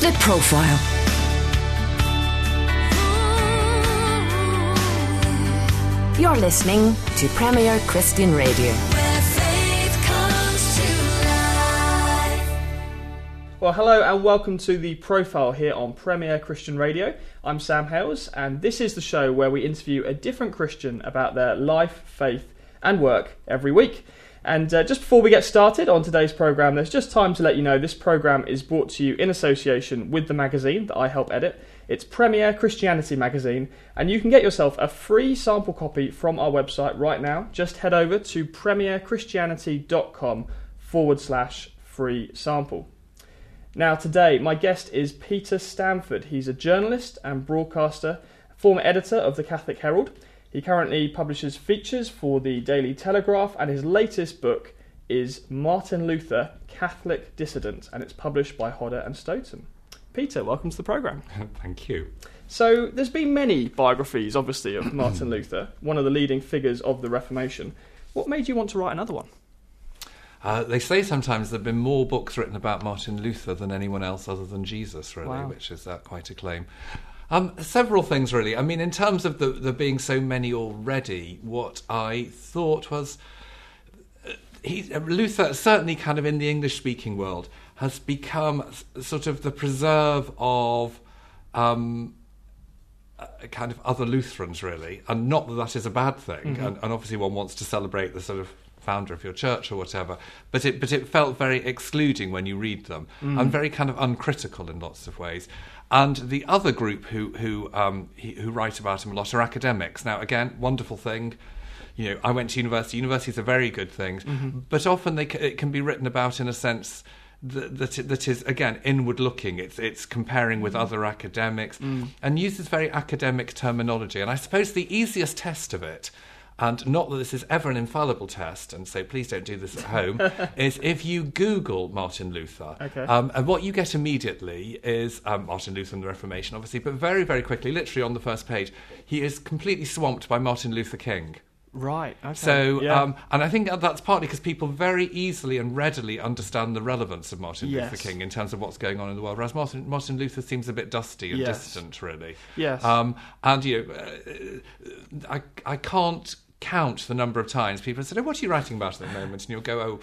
The Profile. You're listening to Premier Christian Radio. Well, hello and welcome to the profile here on Premier Christian Radio. I'm Sam Hailes, and this is the show where we interview a different Christian about their life, faith, and work every week. And uh, just before we get started on today's programme, there's just time to let you know this programme is brought to you in association with the magazine that I help edit. It's Premier Christianity Magazine, and you can get yourself a free sample copy from our website right now. Just head over to premierchristianity.com forward slash free sample. Now, today, my guest is Peter Stanford. He's a journalist and broadcaster, former editor of the Catholic Herald. He currently publishes features for the Daily Telegraph, and his latest book is Martin Luther, Catholic Dissident, and it's published by Hodder and Stoughton. Peter, welcome to the programme. Thank you. So, there's been many biographies, obviously, of Martin Luther, one of the leading figures of the Reformation. What made you want to write another one? Uh, they say sometimes there have been more books written about Martin Luther than anyone else other than Jesus, really, Wow. which is uh, quite a claim. Um, several things, really. I mean, in terms of the, there being so many already, what I thought was uh, he, uh, Luther, certainly kind of in the English speaking world, has become s- sort of the preserve of. Um, uh, kind of other Lutherans, really, and not that that is a bad thing. And, and obviously, one wants to celebrate the sort of founder of your church or whatever. But it, but it felt very excluding when you read them, and very kind of uncritical in lots of ways. And the other group who who um, who write about him a lot are academics. Now, again, wonderful thing. You know, I went to university. Universities are very good things, mm-hmm. but often they it can be written about in a sense that that, it, that is again inward looking. It's it's comparing with mm. other academics mm. and uses very academic terminology. And I suppose the easiest test of it, and not that this is ever an infallible test, and so please don't do this at home, is if you Google Martin Luther, Okay. um, and what you get immediately is um, Martin Luther and the Reformation, obviously, but very very quickly, literally on the first page, he is completely swamped by Martin Luther King. Right. Okay. So, yeah. um, and I think that's partly because people very easily and readily understand the relevance of Martin Yes. Luther King in terms of what's going on in the world, whereas Martin, Martin Luther seems a bit dusty and Yes. distant, really. Yes. Um, and you know, uh, I I can't count the number of times people have said, "Oh, what are you writing about at the moment?" And you'll go, "Oh."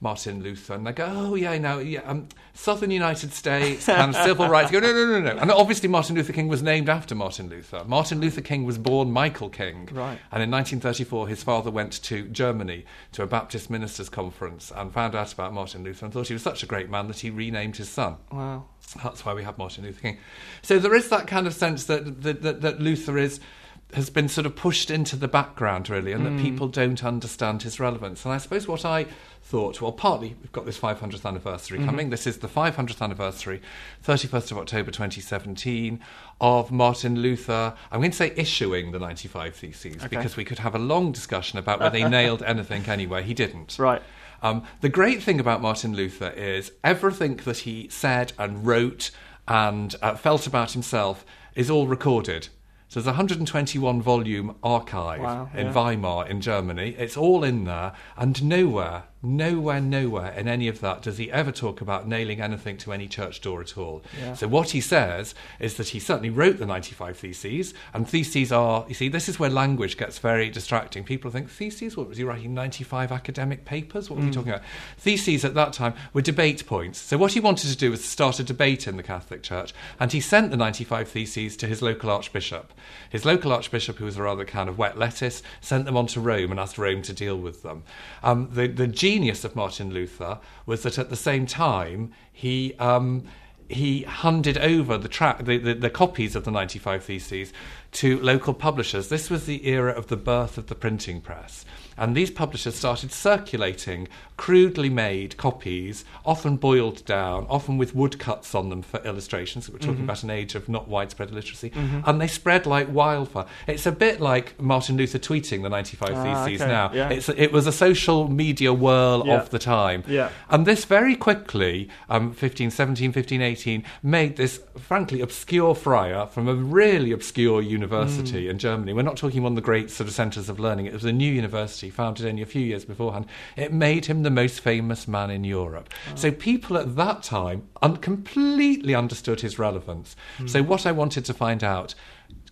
Martin Luther, and they go, "Oh yeah, no, yeah, um, Southern United States and civil rights." You go, "No, no, no, no." And obviously, Martin Luther King was named after Martin Luther. Martin Luther King was born Michael King, Right. and in 1934, his father went to Germany to a Baptist ministers' conference and found out about Martin Luther and thought he was such a great man that he renamed his son. wow. That's why we have Martin Luther King. So there is that kind of sense that that, that, that Luther is has been sort of pushed into the background really, and that people don't understand his relevance. And I suppose what I thought, well, partly we've got this 500th anniversary coming. This is the 500th anniversary, 31st of October 2017, of Martin Luther. I'm going to say issuing the 95 Theses because we could have a long discussion about whether he nailed anything anyway. He didn't. Right. Um, the great thing about Martin Luther is everything that he said and wrote and uh, felt about himself is all recorded. So there's a 121 volume archive Wow, in yeah. Weimar in Germany. It's all in there, and nowhere, nowhere, nowhere in any of that does he ever talk about nailing anything to any church door at all. Yeah. So what he says is that he certainly wrote the 95 Theses, and Theses are, you see, this is where language gets very distracting. People think, Theses? What was he writing? 95 academic papers? What was he talking about? Theses at that time were debate points. So what he wanted to do was start a debate in the Catholic Church, and he sent the 95 Theses to his local archbishop. His local archbishop, who was a rather kind of wet lettuce, sent them on to Rome and asked Rome to deal with them. Um, the, the genius of Martin Luther was that at the same time, he. Um, he handed over the, tra- the, the, the copies of the 95 Theses to local publishers. This was the era of the birth of the printing press. And these publishers started circulating crudely made copies, often boiled down, often with woodcuts on them for illustrations. We're talking Mm-hmm. about an age of not widespread illiteracy. And they spread like wildfire. It's a bit like Martin Luther tweeting the 95 Ah, Theses okay, now. yeah. It's, it was a social media whirl Yeah. of the time. Yeah. And this very quickly, um, 15, 17, 15, 18, made this frankly obscure friar from a really obscure Mm. university in Germany. We're not talking one of the great sort of centres of learning. It was a new university founded only a few years beforehand. It made him the most famous man in Europe. Oh. So people at that time un- completely understood his relevance. Mm. So what I wanted to find out.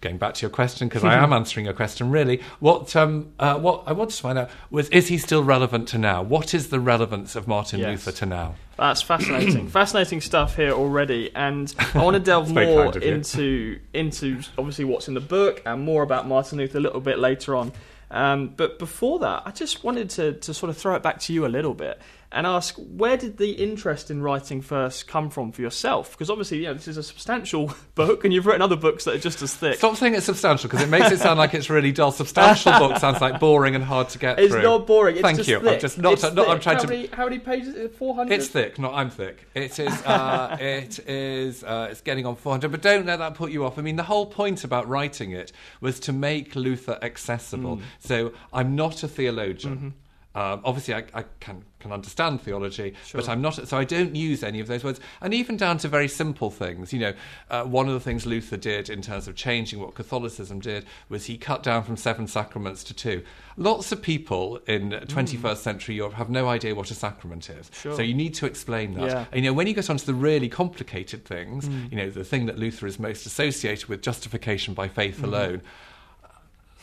Going back to your question, because I am answering your question, really. What um, uh, what I wanted to find out was: is he still relevant to now? What is the relevance of Martin Yes. Luther to now? That's fascinating. fascinating stuff here already, and I want to delve more kind of you. into into obviously what's in the book and more about Martin Luther a little bit later on. Um, but before that, I just wanted to to sort of throw it back to you a little bit and ask where did the interest in writing first come from for yourself? Because obviously, you know, this is a substantial book, and you've written other books that are just as thick. Stop saying it's substantial because it makes it sound like it's really dull. Substantial book sounds like boring and hard to get through. It's through. not boring. It's Thank just you. Thick. I'm just not. It's not I'm trying how to. Many, how many pages? is it? Four hundred. It's thick, not I'm thick. It is. Uh, it is. Uh, it's getting on 400. But don't let that put you off. I mean, the whole point about writing it was to make Luther accessible. Mm. So I'm not a theologian. Mm-hmm. Um, obviously, I, I can can understand theology, but I'm not. So I don't use any of those words, and even down to very simple things. You know, uh, one of the things Luther did in terms of changing what Catholicism did was he cut down from seven sacraments to two. Lots of people in hmm. 21st century Europe have no idea what a sacrament is. Sure. So you need to explain that. Yeah. And, you know, when you get onto the really complicated things, hmm. you know, the thing that Luther is most associated with, justification by faith hmm. alone.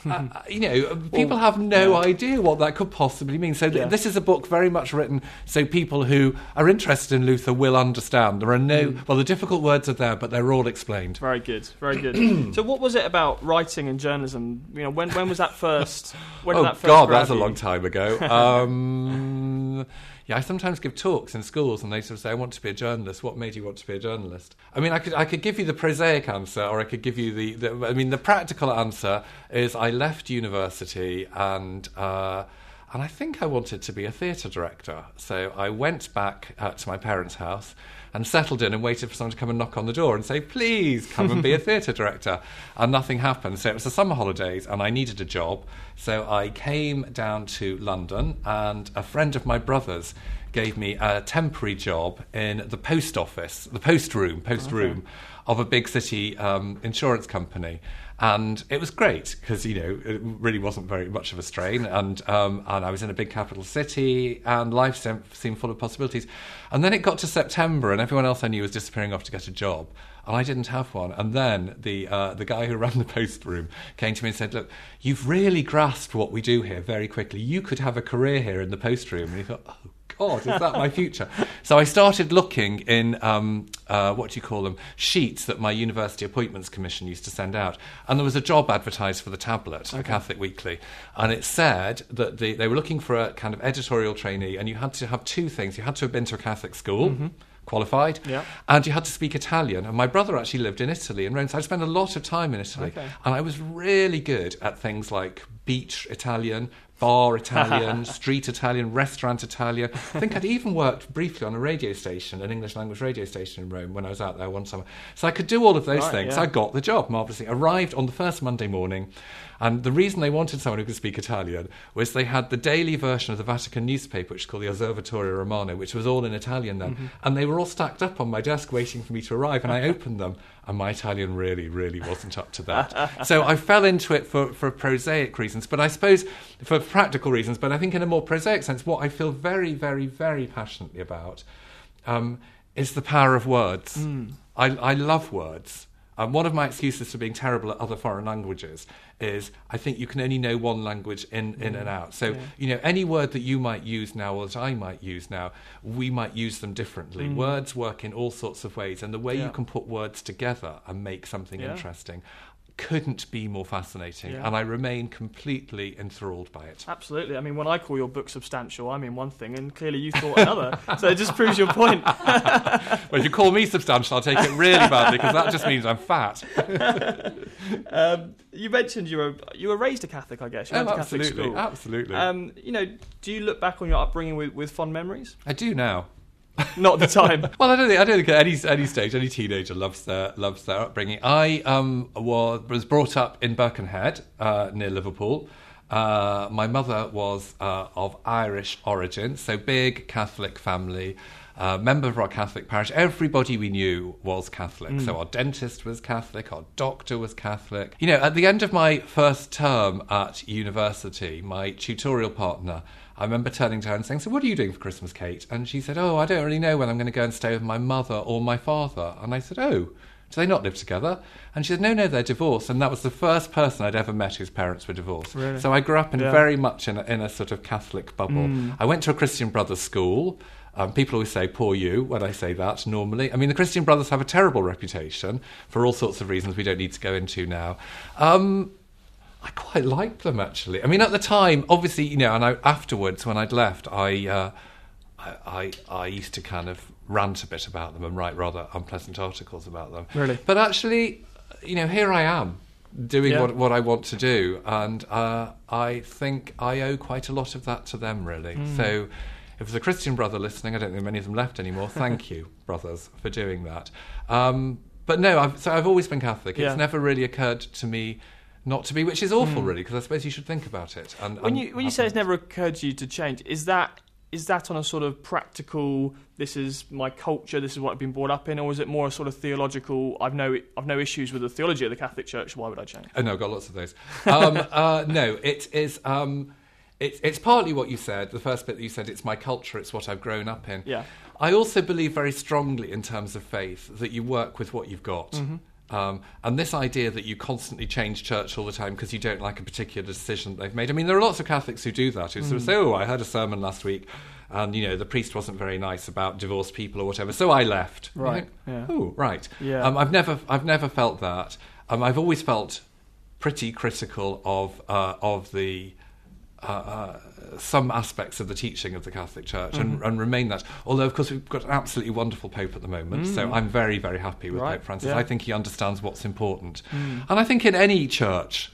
uh, you know, people have no idea what that could possibly mean. So, th- Yeah. this is a book very much written so people who are interested in Luther will understand. There are no, well, the difficult words are there, but they're all explained. Very good, very good. so, what was it about writing and journalism? You know, when when was that first? When oh that first God, grab that's a long time ago. Um, yeah, I sometimes give talks in schools, and they sort of say, "I want to be a journalist." What made you want to be a journalist? I mean, I could I could give you the prosaic answer, or I could give you the. the I mean, the practical answer is I left university and. Uh, and I think I wanted to be a theatre director. So I went back uh, to my parents' house and settled in and waited for someone to come and knock on the door and say, please come and be a theatre director. And nothing happened. So it was the summer holidays and I needed a job. So I came down to London and a friend of my brother's gave me a temporary job in the post office, the post room, post room of a big city um, insurance company. And it was great because, you know, it really wasn't very much of a strain. And, um, and I was in a big capital city and life seemed, full of possibilities. And then it got to September and everyone else I knew was disappearing off to get a job. And I didn't have one. And then the, uh, the guy who ran the post room came to me and said, Look, you've really grasped what we do here very quickly. You could have a career here in the post room. And he thought, Oh, God, is that my future? So I started looking in um, uh, what do you call them sheets that my university appointments commission used to send out, and there was a job advertised for the Tablet, the Catholic Weekly, and it said that the, they were looking for a kind of editorial trainee, and you had to have two things: you had to have been to a Catholic school. Qualified, Yeah. and you had to speak Italian. And my brother actually lived in Italy in Rome, so I spent a lot of time in Italy. Okay. And I was really good at things like beach Italian, bar Italian, street Italian, restaurant Italian. I think I'd even worked briefly on a radio station, an English language radio station in Rome when I was out there one summer. So I could do all of those Right, things. yeah. I got the job marvellously. Arrived on the first Monday morning. And the reason they wanted someone who could speak Italian was they had the daily version of the Vatican newspaper, which is called the Osservatore Romano, which was all in Italian then. Mm-hmm. And they were all stacked up on my desk waiting for me to arrive. And I opened them, and my Italian really, really wasn't up to that. so I fell into it for, for prosaic reasons, but I suppose for practical reasons. But I think in a more prosaic sense, what I feel very, very, very passionately about um, is the power of words. Hmm. I, I love words. Um, one of my excuses for being terrible at other foreign languages is I think you can only know one language in, in and out. So, you know, any word that you might use now or that I might use now, we might use them differently. Words work in all sorts of ways, and the way. Yeah. you can put words together and make something Yeah. interesting couldn't be more fascinating. Yeah. And I remain completely enthralled by it. Absolutely. I mean, when I call your book substantial, I mean one thing, and clearly you thought another. so it just proves your point. well, if you call me substantial, I'll take it really badly because that just means I'm fat. um, you mentioned you were you were raised a Catholic, I guess. You Oh, went to Catholic absolutely, school. absolutely. Um, you know, do you look back on your upbringing with, with fond memories? I do now. Not the time. Well, I don't think I don't think at any any stage any teenager loves their loves their upbringing. I um was was brought up in Birkenhead uh, near Liverpool. Uh, my mother was uh, of Irish origin, so big Catholic family. Uh, member of our Catholic parish. Everybody we knew was Catholic. So our dentist was Catholic, our doctor was Catholic. You know, at the end of my first term at university, my tutorial partner I remember turning to her and saying, So, what are you doing for Christmas, Kate? And she said, Oh, I don't really know when I'm going to go and stay with my mother or my father. And I said, Oh, do they not live together? And she said, No, no, they're divorced. And that was the first person I'd ever met whose parents were divorced. Really? So I grew up in Yeah. very much in a, in a sort of Catholic bubble. I went to a Christian Brothers school. Um, people always say, poor you, when I say that normally. I mean, the Christian Brothers have a terrible reputation for all sorts of reasons we don't need to go into now. Um, I quite liked them actually. I mean, at the time, obviously, you know, and I, afterwards when I'd left, I, uh, I, I, I used to kind of rant a bit about them and write rather unpleasant articles about them. Really? But actually, you know, here I am doing Yeah. what what I want to do, and uh, I think I owe quite a lot of that to them, really. Hmm. So. If there's a Christian brother listening, I don't think many of them left anymore. Thank you, brothers, for doing that. Um, but no, I've, so I've always been Catholic. Yeah. It's never really occurred to me not to be, which is awful, really, because I suppose you should think about it. And, when you when you say it's never occurred to you to change, is that is that on a sort of practical? This is my culture. This is what I've been brought up in, or is it more a sort of theological? I've no I've no issues with the theology of the Catholic Church. Why would I change? Oh no, I've got lots of those. Um, uh, no, it is. Um, it's, it's partly what you said. The first bit that you said, it's my culture. It's what I've grown up in. Yeah. I also believe very strongly in terms of faith that you work with what you've got. Mm-hmm. Um, and this idea that you constantly change church all the time because you don't like a particular decision they've made. I mean, there are lots of Catholics who do that, who Mm. sort of say, oh, I heard a sermon last week and, you know, the priest wasn't very nice about divorced people or whatever, so I left. You Right, yeah. Oh, right. Yeah. Um, I've, never, I've never felt that. Um, I've always felt pretty critical of, uh, of the uh, uh, some aspects of the teaching of the Catholic Church Mm-hmm. and, and remain that. Although, of course, we've got an absolutely wonderful Pope at the moment, so I'm very, very happy with Mm. Right, Pope Francis. yeah. Mm. I think he understands what's important. And I think in any church,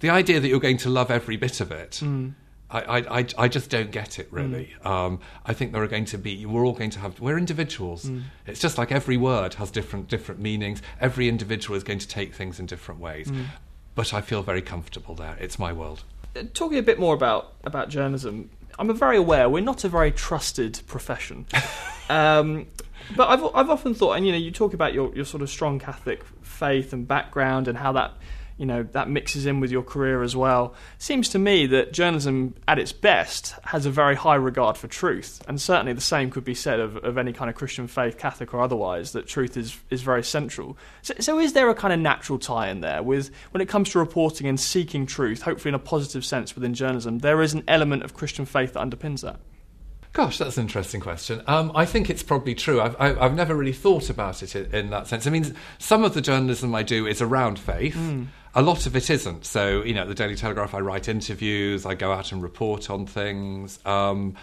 the idea that you're going to love every bit of it. Mm. I, I, I, just don't get it really. Um, I think there are going to be. We're all going to have. We're individuals. Mm. It's just like every word has different different meanings. Every individual is going to take things in different ways. Mm. But I feel very comfortable there. It's my world. Talking a bit more about about journalism, I'm very aware we're not a very trusted profession. um, but I've I've often thought, and you know, you talk about your, your sort of strong Catholic faith and background, and how that you know that mixes in with your career as well. Seems to me that journalism, at its best, has a very high regard for truth, and certainly the same could be said of, of any kind of Christian faith, Catholic or otherwise. That truth is is very central. So, so is there a kind of natural tie in there with when it comes to reporting and seeking truth, hopefully in a positive sense within journalism, there is an element of Christian faith that underpins that. Gosh, that's an interesting question. Um, I think it's probably true. I've, I- I've never really thought about it in, in that sense. I mean, some of the journalism I do is around faith. A lot of it isn't. So, you know, at the Daily Telegraph, I write interviews, I go out and report on things. Um,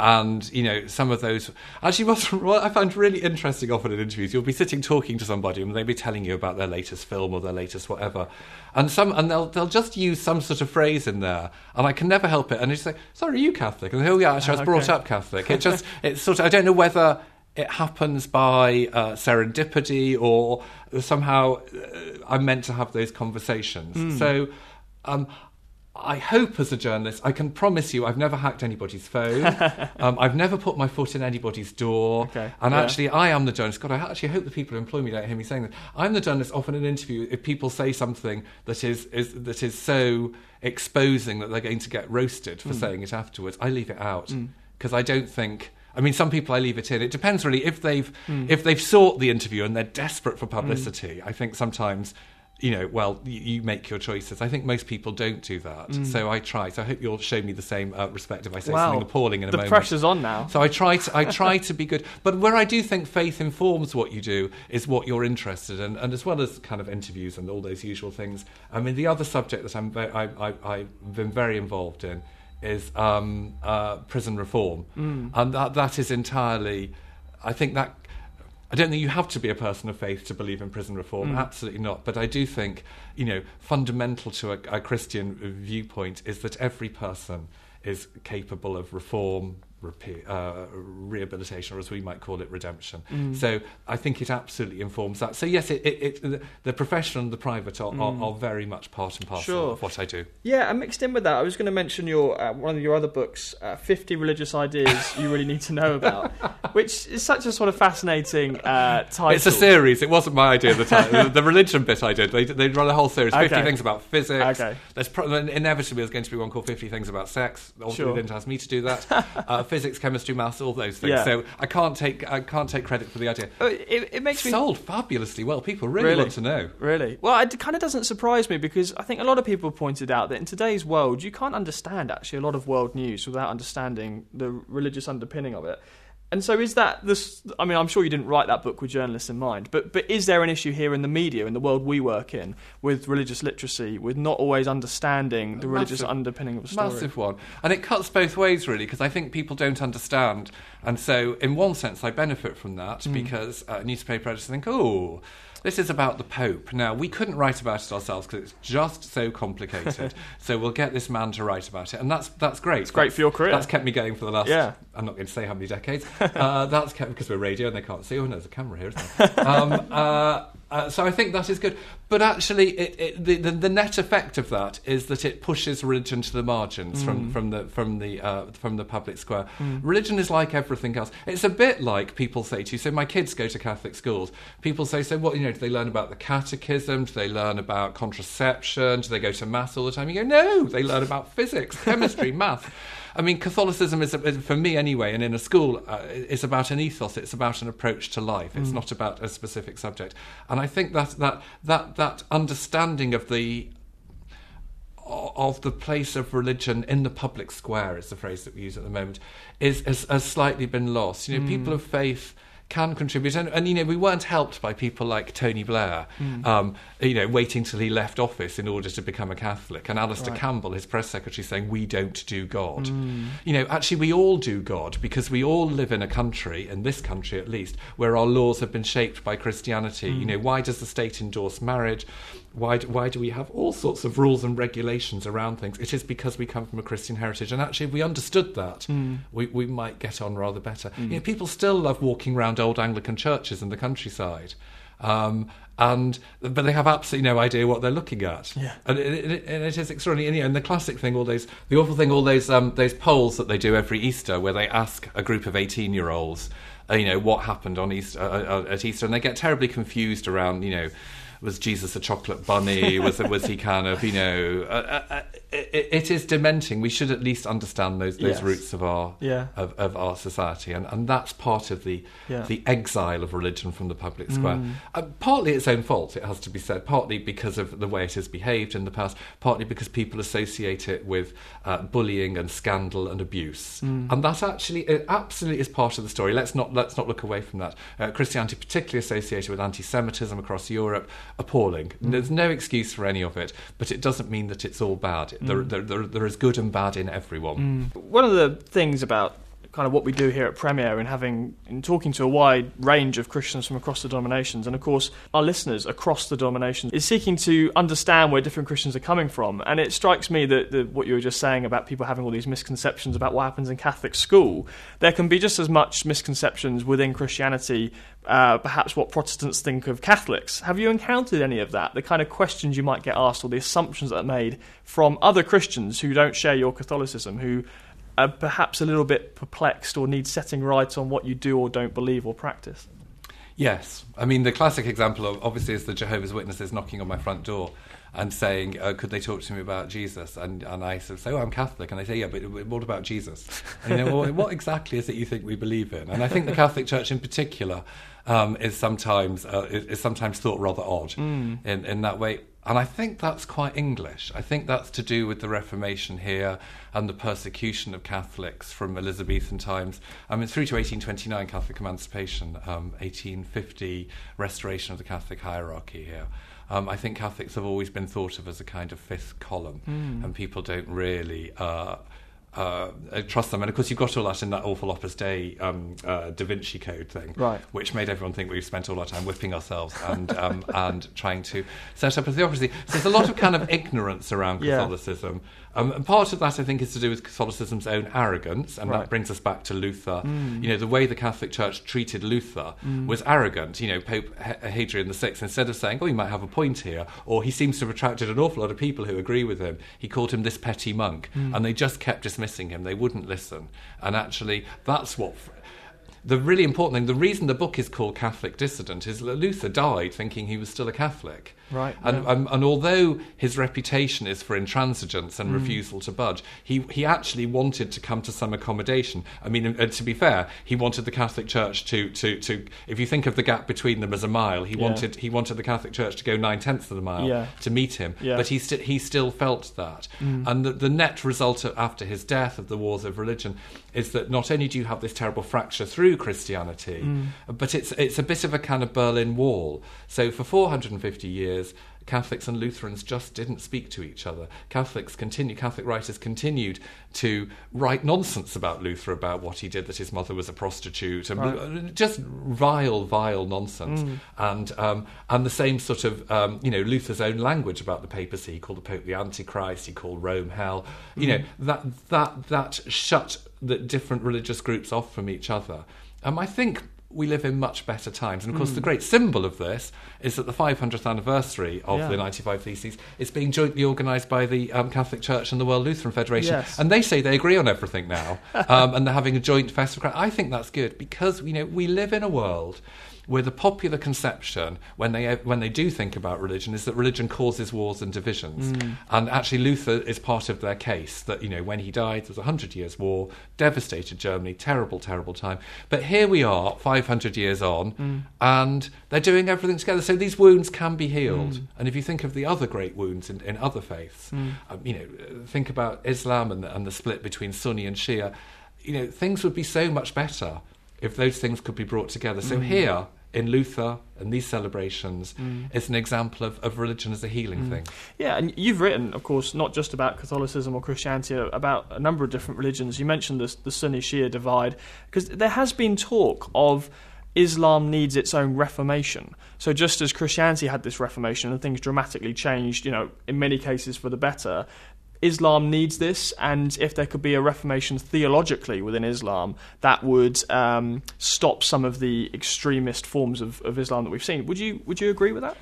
and, you know, some of those. Actually, what I find really interesting often in interviews, you'll be sitting talking to somebody and they'll be telling you about their latest film or their latest whatever. And some and they'll they'll just use some sort of phrase in there, and I can never help it. And you say, "Sorry, are you Catholic?" And they, "Oh yeah, actually, I was brought up Catholic." It just it's sort of I don't know whether it happens by uh, serendipity or somehow uh, I'm meant to have those conversations. So. Um, I hope as a journalist, I can promise you I've never hacked anybody's phone. um, I've never put my foot in anybody's door. Okay, And yeah. actually, I am the journalist. God, I actually hope the people who employ me don't hear me saying this. I'm the journalist often in an interview if people say something that is, is, that is so exposing that they're going to get roasted Hmm. for saying it afterwards. I leave it out because I don't think. I mean, some people I leave it in. It depends really if they've Hmm. if they've sought the interview and they're desperate for publicity. I think sometimes you know, well, you, you make your choices. I think most people don't do that. So I try. So I hope you'll show me the same uh, respect if I say something appalling in a the moment. pressure's on now. So I try to I try to be good, but where I do think faith informs what you do is what you're interested in, and as well as kind of interviews and all those usual things. I mean, the other subject that I'm I, I, I've been very involved in is um, uh, prison reform, and that that is entirely. I think that I don't think you have to be a person of faith to believe in prison reform. Mm. Absolutely not. But I do think, you know, fundamental to a, a Christian viewpoint is that every person is capable of reform, repe- uh, rehabilitation, or as we might call it, redemption. Mm. So I think it absolutely informs that. So yes, it, it, it, the, professional and the private are, are, are very much part and parcel Mm. Sure. of what I do. Yeah, and mixed in with that, I was going to mention your uh, one of your other books, uh, "50 Religious Ideas You Really Need to Know About," which is such a sort of fascinating uh, title. It's a series. It wasn't my idea at the time. the, the religion bit I did. They they run a whole series. Fifty Okay. things about physics. Okay. There's pro- inevitably there's going to be one called Fifty Things About Sex. Obviously, Sure. they didn't ask me to do that. physics, chemistry, maths, all those things. Yeah. So I can't take I can't take credit for the idea. Uh, It, it makes me Sold fabulously well. People really, Really? want to know. Really? Well, it kind of doesn't surprise me because I think a lot of people pointed out that in today's world, you can't understand actually a lot of world news without understanding the religious underpinning of it. And so, is that this? I mean, I'm sure you didn't write that book with journalists in mind, but but is there an issue here in the media, in the world we work in, with religious literacy, with not always understanding the religious underpinning of a story? Massive one. And it cuts both ways, really, because I think people don't understand. And so, in one sense, I benefit from that Hmm. because uh, newspaper editors think, oh, this is about the Pope. Now, we couldn't write about it ourselves because it's just so complicated. so, we'll get this man to write about it. And that's, that's great. It's great for your career. That's kept me going for the last, Yeah. I'm not going to say how many decades. uh, that's kept, because we're radio and they can't see. Oh, no, there's a camera here, isn't there? um, uh, uh, so I think that is good. But actually, it, it, the, the, the net effect of that is that it pushes religion to the margins Mm. from, from the from the uh, from the public square. Religion is like everything else. It's a bit like people say to you. So my kids go to Catholic schools. People say, so what? You know, do they learn about the catechism? Do they learn about contraception? Do they go to mass all the time? You go, no, they learn about physics, chemistry, math. I mean, Catholicism is, for me anyway, and in a school, uh, it's about an ethos. It's about an approach to life. It's not about a specific subject. And I think that that that that understanding of the of the place of religion in the public square is the phrase that we use at the moment is has, has slightly been lost. You know, people of faith can contribute, and, and you know, we weren't helped by people like Tony Blair, hmm. um, you know, waiting till he left office in order to become a Catholic, and Alastair Campbell, his press secretary, saying we don't do God. Hmm. You know, actually, we all do God because we all live in a country, in this country at least, where our laws have been shaped by Christianity. Hmm. You know, why does the state endorse marriage? Why do, why do we have all sorts of rules and regulations around things? It is because we come from a Christian heritage. And actually, if we understood that, we, we might get on rather better. You know, people still love walking around old Anglican churches in the countryside. Um, and but they have absolutely no idea what they're looking at. Yeah. and it, it, and it is extraordinary. And, you know, and the classic thing, all those, the awful thing, all those um, those polls that they do every Easter, where they ask a group of eighteen-year-olds, uh, you know, what happened on Easter uh, uh, at Easter, and they get terribly confused around, you know, was Jesus a chocolate bunny? was was he kind of, you know, uh, uh, it, it is dementing. We should at least understand those those Yes. roots of our Yeah. of, of our society, and, and that's part of the Yeah. Mm. the exile of religion from the public square. Uh, partly its own fault, it has to be said. Partly because of the way it has behaved in the past. Partly because people associate it with uh, bullying and scandal and abuse, Mm. and that actually it absolutely is part of the story. Let's not let's not look away from that. Uh, Christianity, particularly associated with anti-Semitism across Europe, appalling. Mm. There's no excuse for any of it, but it doesn't mean that it's all bad. Mm. There, mm. there, there, there is good and bad in everyone. Mm. One of the things about kind of what we do here at Premier and having in talking to a wide range of Christians from across the denominations and of course our listeners across the denominations is seeking to understand where different Christians are coming from and it strikes me that, that what you were just saying about people having all these misconceptions about what happens in Catholic school there can be just as much misconceptions within Christianity uh, perhaps what Protestants think of Catholics. Have you encountered any of that? The kind of questions you might get asked or the assumptions that are made from other Christians who don't share your Catholicism, who are perhaps a little bit perplexed or need setting right on what you do or don't believe or practice? Yes, I mean the classic example of obviously is the Jehovah's Witnesses knocking on my front door and saying, uh, "Could they talk to me about Jesus?" And and I sort of say, "Oh, I'm Catholic," and they say, "Yeah, but what about Jesus?" And you know, well, what exactly is it you think we believe in? And I think the Catholic Church in particular um, is sometimes uh, is, sometimes thought rather odd in in that way. And I think that's quite English. I think that's to do with the Reformation here and the persecution of Catholics from Elizabethan times. I mean, through to 1829, Catholic emancipation, um, 1850, restoration of the Catholic hierarchy here. Um, I think Catholics have always been thought of as a kind of fifth column, and people don't really. Uh, uh, trust them. And of course, you've got all that in that awful Opus Dei um, uh, Da Vinci Code thing, right. which made everyone think we've spent all our time whipping ourselves and um, and trying to set up a theocracy. So there's a lot of kind of ignorance around Catholicism. Yeah. Um, and part of that, I think, is to do with Catholicism's own arrogance, and right. that brings us back to Luther. Mm. You know, the way the Catholic Church treated Luther mm. was arrogant. You know, Pope Hadrian VI, instead of saying, "Oh, he might have a point here," or he seems to have attracted an awful lot of people who agree with him, he called him this petty monk, mm. and they just kept dismissing him. They wouldn't listen, and actually, that's what the really important thing, the reason the book is called Catholic Dissident is that Luther died thinking he was still a Catholic. Right. And, yeah. and, and, although his reputation is for intransigence and mm. refusal to budge, he, he actually wanted to come to some accommodation. I mean, uh, to be fair, he wanted the Catholic Church to, to, to if you think of the gap between them as a mile, he, yeah. wanted, he wanted the Catholic Church to go nine tenths of the mile yeah. to meet him. But he, st- he still felt that. Mm. And the, the net result of, after his death of the wars of religion is that not only do you have this terrible fracture through Christianity, mm. but it's, it's a bit of a kind of Berlin Wall. So for 450 years, Catholics and Lutherans just didn't speak to each other. Catholics continue, Catholic writers continued to write nonsense about Luther about what he did, that his mother was a prostitute, and right. just vile, vile nonsense. Mm. And um, and the same sort of um, you know Luther's own language about the papacy. He called the Pope the Antichrist. He called Rome hell. You mm. know that that that shut the different religious groups off from each other. Um, I think we live in much better times. And of course, mm. the great symbol of this is that the 500th anniversary of yeah. the 95 Theses is being jointly organised by the um, Catholic Church and the World Lutheran Federation. Yes. And they say they agree on everything now. um, and they're having a joint festival. I think that's good because, you know, we live in a world where the popular conception when they when they do think about religion is that religion causes wars and divisions. Mm. And actually, Luther is part of their case that you know when he died, there was a hundred years war, devastated Germany, terrible, terrible time. But here we are, five hundred years on, mm. and they're doing everything together. So these wounds can be healed. Mm. And if you think of the other great wounds in, in other faiths, mm. um, you know, think about Islam and the, and the split between Sunni and Shia. You know, things would be so much better if those things could be brought together. So mm. here in Luther and these celebrations mm. is an example of, of religion as a healing mm. thing. Yeah, and you've written, of course, not just about Catholicism or Christianity, about a number of different religions. You mentioned the, the Sunni Shia divide, because there has been talk of Islam needs its own reformation. So just as Christianity had this reformation and things dramatically changed, you know, in many cases for the better, Islam needs this, and if there could be a reformation theologically within Islam, that would um, stop some of the extremist forms of, of Islam that we've seen. Would you would you agree with that?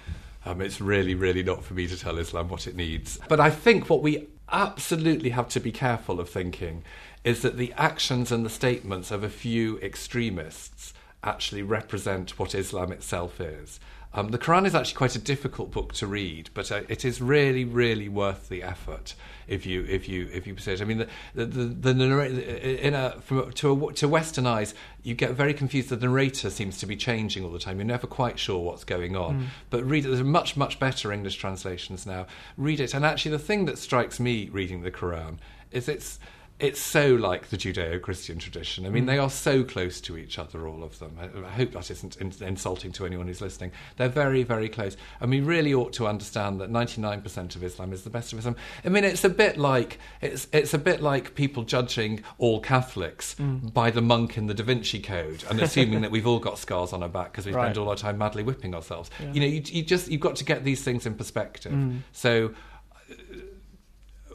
Um, it's really, really not for me to tell Islam what it needs. But I think what we absolutely have to be careful of thinking is that the actions and the statements of a few extremists actually represent what Islam itself is. Um, the Quran is actually quite a difficult book to read, but uh, it is really, really worth the effort if you if you if you pursue it. I mean, the the, the, the in a from to a, to Western eyes, you get very confused. The narrator seems to be changing all the time. You're never quite sure what's going on. Mm. But read it. There's much much better English translations now. Read it, and actually, the thing that strikes me reading the Quran is it's it's so like the Judeo-Christian tradition. I mean, mm. they are so close to each other, all of them. I, I hope that isn't in, insulting to anyone who's listening. They're very, very close, and we really ought to understand that 99% of Islam is the best of Islam. I mean, it's a bit like it's it's a bit like people judging all Catholics mm. by the monk in the Da Vinci Code and assuming that we've all got scars on our back because we right. spend all our time madly whipping ourselves. Yeah. You know, you, you just you've got to get these things in perspective. Mm. So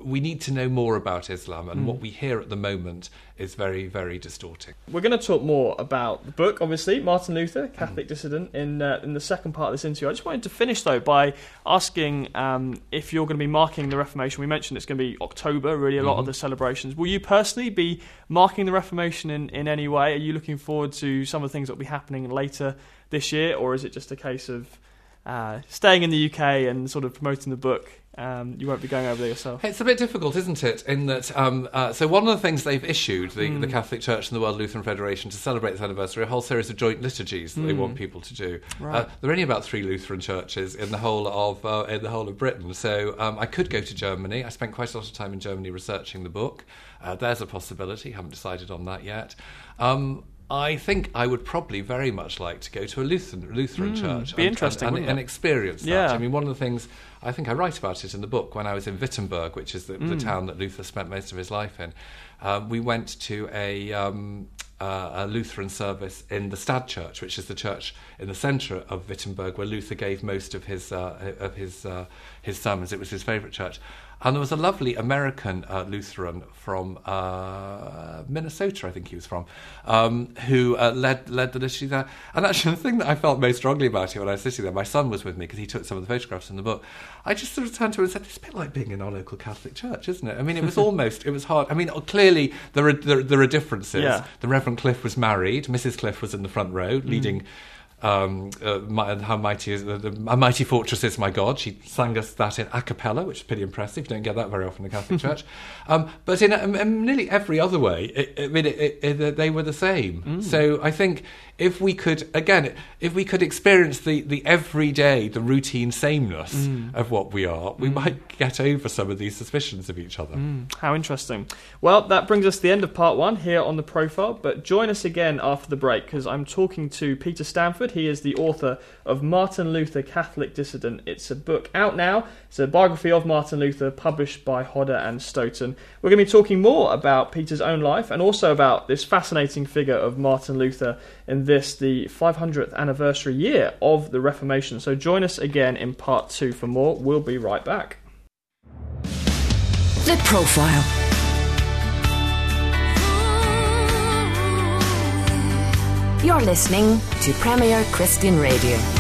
we need to know more about Islam, and mm. what we hear at the moment is very, very distorting. We're going to talk more about the book, obviously, Martin Luther, Catholic mm. Dissident, in uh, in the second part of this interview. I just wanted to finish though by asking um, if you're going to be marking the Reformation. We mentioned it's going to be October, really a lot mm-hmm. of the celebrations. Will you personally be marking the Reformation in, in any way? Are you looking forward to some of the things that will be happening later this year, or is it just a case of uh, staying in the UK and sort of promoting the book um, you won't be going over there yourself. It's a bit difficult, isn't it? In that, um, uh, so one of the things they've issued, the, mm. the, Catholic Church and the World Lutheran Federation, to celebrate this anniversary, a whole series of joint liturgies that mm. they want people to do. Right. Uh, there are only about three Lutheran churches in the whole of uh, in the whole of Britain, so um, I could go to Germany. I spent quite a lot of time in Germany researching the book. Uh, there's a possibility. Haven't decided on that yet. I think I would probably very much like to go to a Lutheran, Lutheran church. be and- interesting, and, wouldn't and, experience that. Yeah. I mean, one of the things I think I write about it in the book when I was in Wittenberg, which is the, Mm. the town that Luther spent most of his life in. Um, we went to a, um, uh, a Lutheran service in the Stadt Church, which is the church in the centre of Wittenberg, where Luther gave most of his uh, of his uh, his sermons. It was his favourite church. And there was a lovely American uh, Lutheran from uh, Minnesota, I think he was from, um, who uh, led led the liturgy there. And actually, the thing that I felt most strongly about it when I was sitting there, my son was with me because he took some of the photographs in the book. I just sort of turned to him and said, "It's a bit like being in our local Catholic church, isn't it?" I mean, it was almost, it was hard. I mean, clearly there are there, there are differences. Yeah. The Reverend Cliff was married. Mrs. Cliff was in the front row, leading. Um, uh, my, how mighty is the, the, a mighty fortress is my God. She sang us that in a cappella, which is pretty impressive. You don't get that very often in the Catholic Church. Um, but in, um, in nearly every other way, it, I mean, it, it, they were the same. So I think if we could, again, if we could experience the, the everyday, the routine sameness mm. of what we are, we mm. might get over some of these suspicions of each other. Mm. How interesting. Well, that brings us to the end of part one here on the profile. But join us again after the break because I'm talking to Peter Stanford. He is the author of Martin Luther Catholic Dissident. It's a book out now. It's a biography of Martin Luther published by Hodder and Stoughton. We're going to be talking more about Peter's own life and also about this fascinating figure of Martin Luther in this, the 500th anniversary year of the Reformation. So join us again in part two for more. We'll be right back. The Profile. You're listening to Premier Christian Radio.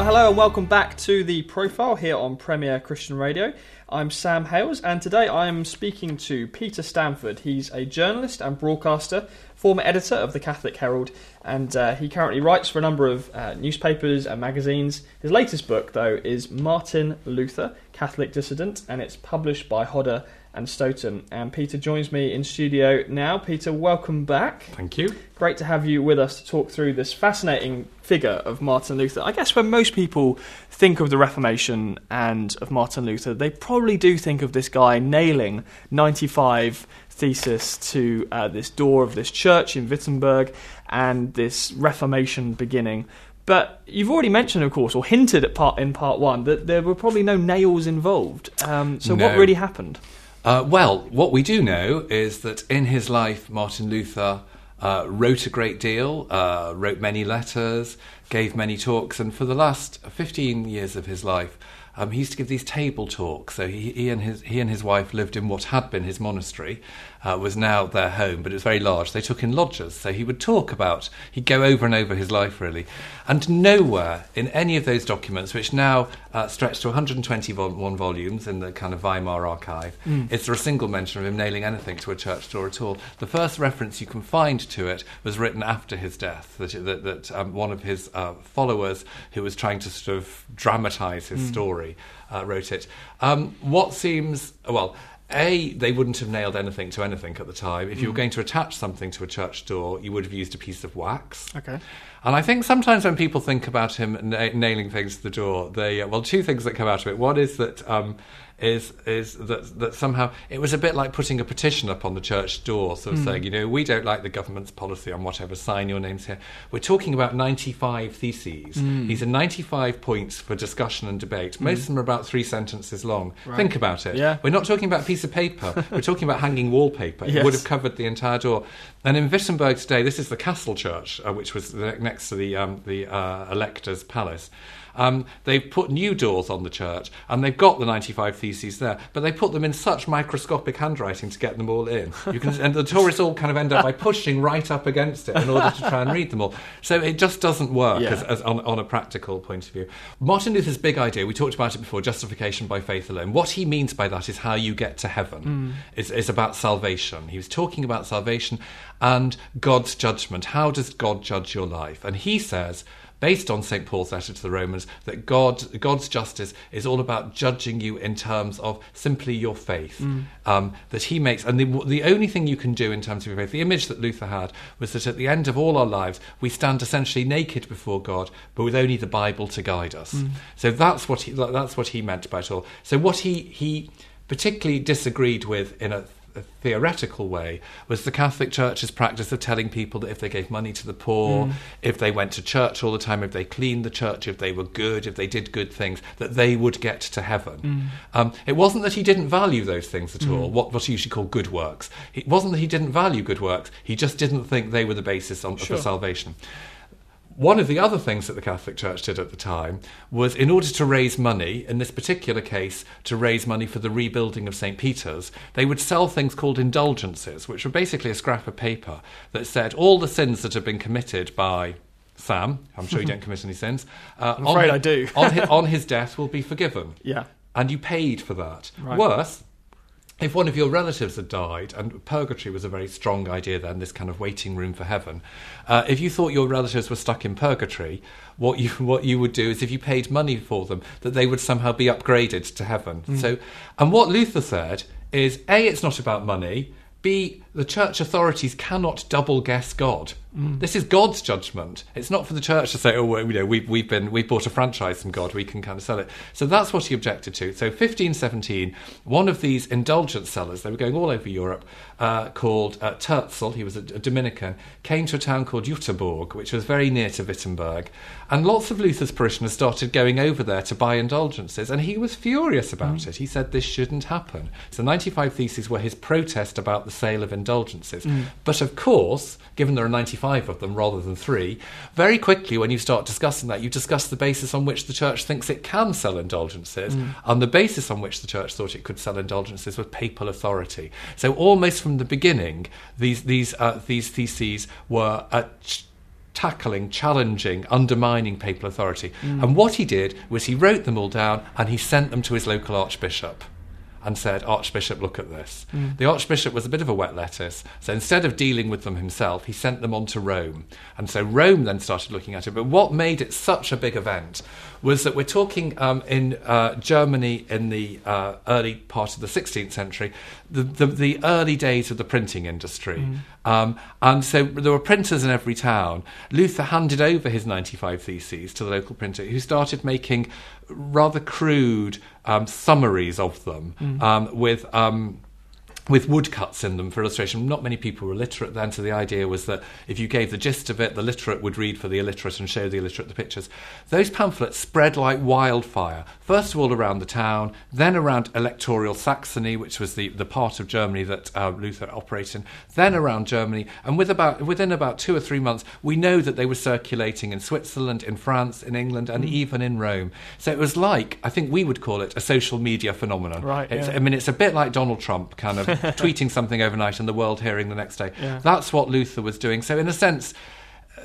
Well, hello and welcome back to the profile here on Premier Christian Radio. I'm Sam Hailes, and today I am speaking to Peter Stanford. He's a journalist and broadcaster, former editor of the Catholic Herald, and uh, he currently writes for a number of uh, newspapers and magazines. His latest book, though, is Martin Luther, Catholic Dissident, and it's published by Hodder and Stoughton. And Peter joins me in studio now. Peter, welcome back. Thank you. Great to have you with us to talk through this fascinating figure of Martin Luther. I guess when most people think of the Reformation and of Martin Luther, they probably do think of this guy nailing 95 thesis to uh, this door of this church in Wittenberg and this Reformation beginning. But you've already mentioned, of course, or hinted at part in part one that there were probably no nails involved. Um, so what really happened? Uh, well, what we do know is that in his life, Martin Luther uh, wrote a great deal, uh, wrote many letters, gave many talks, and for the last 15 years of his life, um, he used to give these table talks. So he, he and his he and his wife lived in what had been his monastery, uh, was now their home, but it was very large. They took in lodgers, so he would talk about. He'd go over and over his life really, and nowhere in any of those documents, which now uh, stretch to 121 volumes in the kind of Weimar archive, is there a single mention of him nailing anything to a church door at all. The first reference you can find to it was written after his death, that, that, that um, one of his uh, followers, who was trying to sort of dramatise his story, uh, wrote it. Um, what seems, well, a, they wouldn't have nailed anything to anything at the time. If you were going to attach something to a church door, you would have used a piece of wax. Okay. And I think sometimes when people think about him na- nailing things to the door, they uh, well, two things that come out of it. One is that um, is is that that somehow it was a bit like putting a petition up on the church door, sort of saying, you know, we don't like the government's policy on whatever. Sign your names here. We're talking about ninety-five theses. These are ninety-five points for discussion and debate. Most of them are about three sentences long. Think about it. Yeah. We're not talking about a piece of paper. We're talking about hanging wallpaper. It would have covered the entire door. And in Wittenberg today, this is the Castle Church, uh, which was the, next to the um, the uh, Elector's Palace. Um, they've put new doors on the church, and they've got the 95 theses there, but they put them in such microscopic handwriting to get them all in. You can, and the tourists all kind of end up by pushing right up against it in order to try and read them all. So it just doesn't work Yeah. as, as on, on a practical point of view. Martin Luther's big idea, we talked about it before, justification by faith alone. What he means by that is how you get to heaven. It's, it's about salvation. He was talking about salvation and God's judgment. How does God judge your life? And he says, based on St. Paul's letter to the Romans, that God, God's justice is all about judging you in terms of simply your faith. Um, that he makes, and the, the only thing you can do in terms of your faith, the image that Luther had was that at the end of all our lives, we stand essentially naked before God, but with only the Bible to guide us. So that's what he, that's what he meant by it all. So what he, he particularly disagreed with in a theoretical way was the Catholic Church's practice of telling people that if they gave money to the poor, mm. if they went to church all the time, if they cleaned the church, if they were good, if they did good things, that they would get to heaven. Mm. Um, it wasn't that he didn't value those things at mm. all, what, what you usually call good works. It wasn't that he didn't value good works, he just didn't think they were the basis on, sure. for salvation. One of the other things that the Catholic Church did at the time was, in order to raise money, in this particular case, to raise money for the rebuilding of St. Peter's, they would sell things called indulgences, which were basically a scrap of paper that said all the sins that had been committed by Sam, I'm sure you don't commit any sins. Uh, I'm afraid on, I do. on, his, on his death will be forgiven. Yeah. And you paid for that. Right. Worse, if one of your relatives had died, and purgatory was a very strong idea then, this kind of waiting room for heaven, uh, if you thought your relatives were stuck in purgatory, what you what you would do is if you paid money for them, that they would somehow be upgraded to heaven. Mm. So, and what Luther said is, a, it's not about money. B, the church authorities cannot double guess God. Mm. This is God's judgment. It's not for the church to say, "Oh, well, you know, we've we've been we bought a franchise from God. We can kind of sell it." So that's what he objected to. So 1517, one of these indulgence sellers, they were going all over Europe, uh, called uh, Tetzel. He was a, a, Dominican. Came to a town called Jüterbog, which was very near to Wittenberg, and lots of Luther's parishioners started going over there to buy indulgences, and he was furious about mm. it. He said this shouldn't happen. So 95 theses were his protest about the sale of indulgences. Mm. But of course, given there are 95 of them rather than three, very quickly when you start discussing that, you discuss the basis on which the church thinks it can sell indulgences, mm. and the basis on which the church thought it could sell indulgences was papal authority. So almost from the beginning, these these uh, these theses were. Uh, ch- tackling, challenging, undermining papal authority. Mm. And what he did was he wrote them all down and he sent them to his local archbishop and said, Archbishop, look at this. Mm. The Archbishop was a bit of a wet lettuce, so instead of dealing with them himself, he sent them on to Rome. And so Rome then started looking at it. But what made it such a big event was that we're talking um, in uh, Germany in the uh, early part of the 16th century, the, the, the early days of the printing industry. Mm. Um, and so there were printers in every town. Luther handed over his 95 Theses to the local printer, who started making rather crude um, summaries of them mm. um, with. With woodcuts in them for illustration. Not many people were literate then, so the idea was that if you gave the gist of it, the literate would read for the illiterate and show the illiterate the pictures. Those pamphlets spread like wildfire, first of all around the town, then around electoral Saxony, which was the, the part of Germany that uh, Luther operated in, then around Germany, and with about, within about two or three months, we know that they were circulating in Switzerland, in France, in England, and mm. even in Rome. So it was like, I think we would call it a social media phenomenon. Right. Yeah. I mean, it's a bit like Donald Trump kind of tweeting something overnight and the world hearing the next day. Yeah. That's what Luther was doing. So, in a sense,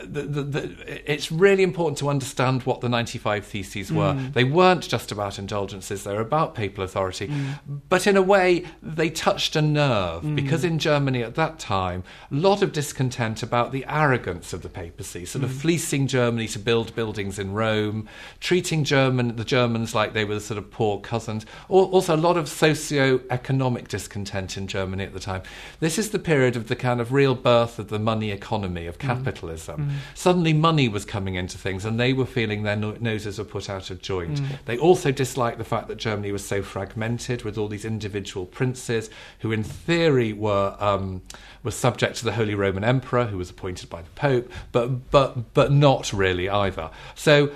the, the, the, it's really important to understand what the 95 Theses were. Mm. They weren't just about indulgences, they were about papal authority. Mm. But in a way, they touched a nerve mm. because in Germany at that time, a lot of discontent about the arrogance of the papacy, sort of mm. fleecing Germany to build buildings in Rome, treating German, the Germans like they were sort of poor cousins. Also, a lot of socio-economic discontent in Germany at the time. This is the period of the kind of real birth of the money economy, of mm. capitalism. Mm. Suddenly, money was coming into things, and they were feeling their no- noses were put out of joint. Mm. They also disliked the fact that Germany was so fragmented with all these individual princes who, in theory, were um, were subject to the Holy Roman Emperor, who was appointed by the Pope, but but but not really either. So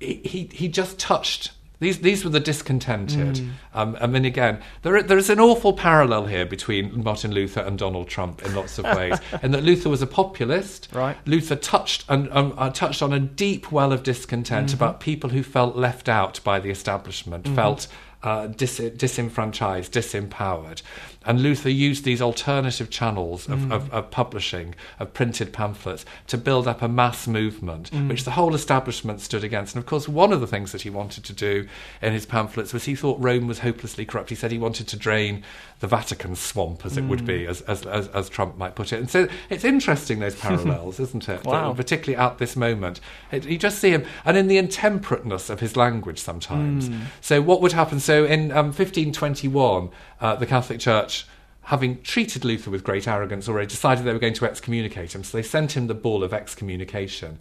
he he just touched these, these were the discontented. Mm. Um, I mean, again, there, there is an awful parallel here between Martin Luther and Donald Trump in lots of ways, in that Luther was a populist. Right. Luther touched and um, uh, touched on a deep well of discontent mm-hmm. about people who felt left out by the establishment, mm-hmm. felt uh, dis- disenfranchised, disempowered. And Luther used these alternative channels of, mm. of, of, publishing, of printed pamphlets, to build up a mass movement, mm. which the whole establishment stood against. And of course, one of the things that he wanted to do in his pamphlets was he thought Rome was hopelessly corrupt. He said he wanted to drain the Vatican swamp, as it would be, mm. as, as, as, as, Trump might put it. And so it's interesting, those parallels, isn't it? Wow. particularly at this moment. It, you just see him, and in the intemperateness of his language sometimes. Mm. So, what would happen? So, in um, 1521, uh, the Catholic Church having treated Luther with great arrogance already, decided they were going to excommunicate him. So they sent him the bull of excommunication.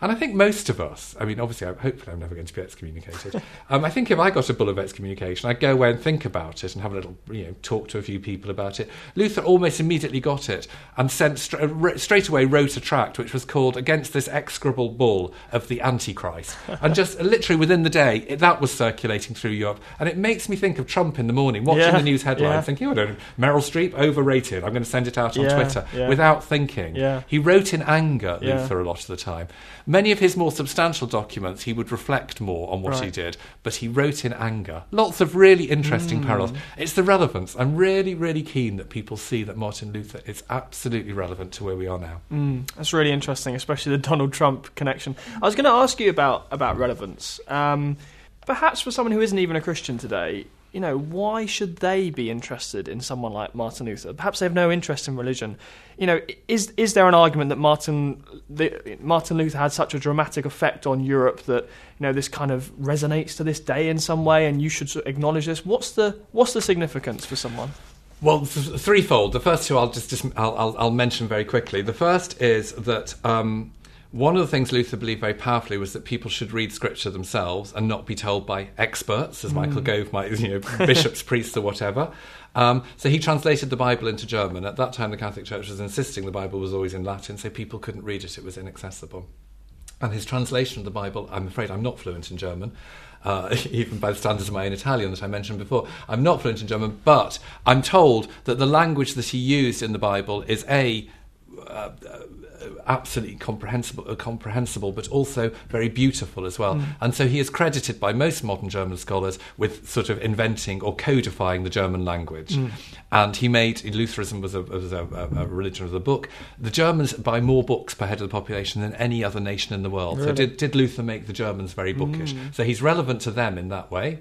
And I think most of us, I mean, obviously, I, hopefully, I'm never going to be excommunicated. um, I think if I got a bull of excommunication, I'd go away and think about it and have a little, you know, talk to a few people about it. Luther almost immediately got it and sent stra- straight away wrote a tract which was called "Against this execrable bull of the Antichrist," and just literally within the day, it, that was circulating through Europe, and it makes me think of Trump in the morning, watching Yeah, the news headlines, yeah. thinking, "Oh, I don't know, Meryl Streep overrated. I'm going to send it out on Yeah, Twitter," without thinking. He wrote in anger. Luther, a lot of the time. Many of his more substantial documents, he would reflect more on what he did, but he wrote in anger. Lots of really interesting Hmm. parallels. It's the relevance. I'm really, really keen that people see that Martin Luther is absolutely relevant to where we are now. Mm, that's really interesting, especially the Donald Trump connection. I was going to ask you about about relevance. Um, perhaps for someone who isn't even a Christian today, you know, why should they be interested in someone like Martin Luther? Perhaps they have no interest in religion. You know, is is there an argument that Martin the, Martin Luther had such a dramatic effect on Europe that you know this kind of resonates to this day in some way, and you should acknowledge this? What's the what's the significance for someone? Well, th- threefold. The first two I'll just, just I'll, I'll, I'll mention very quickly. The first is that um, one of the things Luther believed very powerfully was that people should read Scripture themselves and not be told by experts, as Michael Gove might, you know, bishops, priests, or whatever. Um, so he translated the Bible into German. At that time, the Catholic Church was insisting the Bible was always in Latin, so people couldn't read it; it was inaccessible. And his translation of the Bible, I'm afraid I'm not fluent in German, uh, even by the standards of my own Italian that I mentioned before. I'm not fluent in German, but I'm told that the language that he used in the Bible is A, uh, absolutely comprehensible, uh, comprehensible, but also very beautiful as well. And so he is credited by most modern German scholars with sort of inventing or codifying the German language. And he made Lutheranism was a, was a, a, a religion of the book. The Germans buy more books per head of the population than any other nation in the world. So did, did Luther make the Germans very bookish? So he's relevant to them in that way.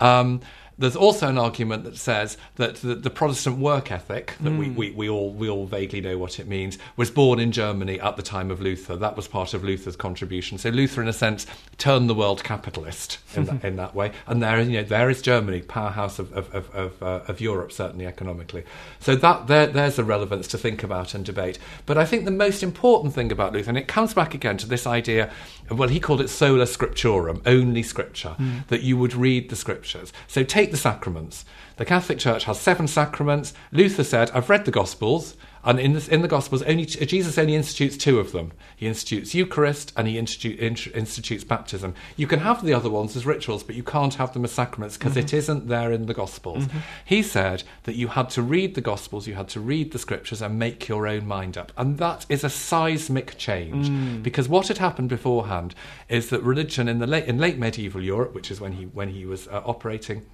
Um, there's also an argument that says that the, the Protestant work ethic, that we, we, we, all, we all vaguely know what it means, was born in Germany at the time of Luther. That was part of Luther's contribution. So Luther, in a sense, turned the world capitalist in, that, in that way. And there, you know, there is Germany, powerhouse of, of, of, of, uh, of Europe, certainly economically. So that, there, there's a relevance to think about and debate. But I think the most important thing about Luther, and it comes back again to this idea, well, he called it sola scripturum, only scripture, that you would read the scriptures. So take the sacraments. The Catholic Church has seven sacraments. Luther said, I've read the Gospels, and in, this, in the Gospels, only Jesus only institutes two of them. He institutes Eucharist and he institute, institutes baptism. You can have the other ones as rituals, but you can't have them as sacraments because it mm-hmm. isn't there in the Gospels. Mm-hmm. He said that you had to read the Gospels, you had to read the Scriptures and make your own mind up. And that is a seismic change mm. because what had happened beforehand is that religion in, the late, in late medieval Europe, which is when he, when he was uh, operating,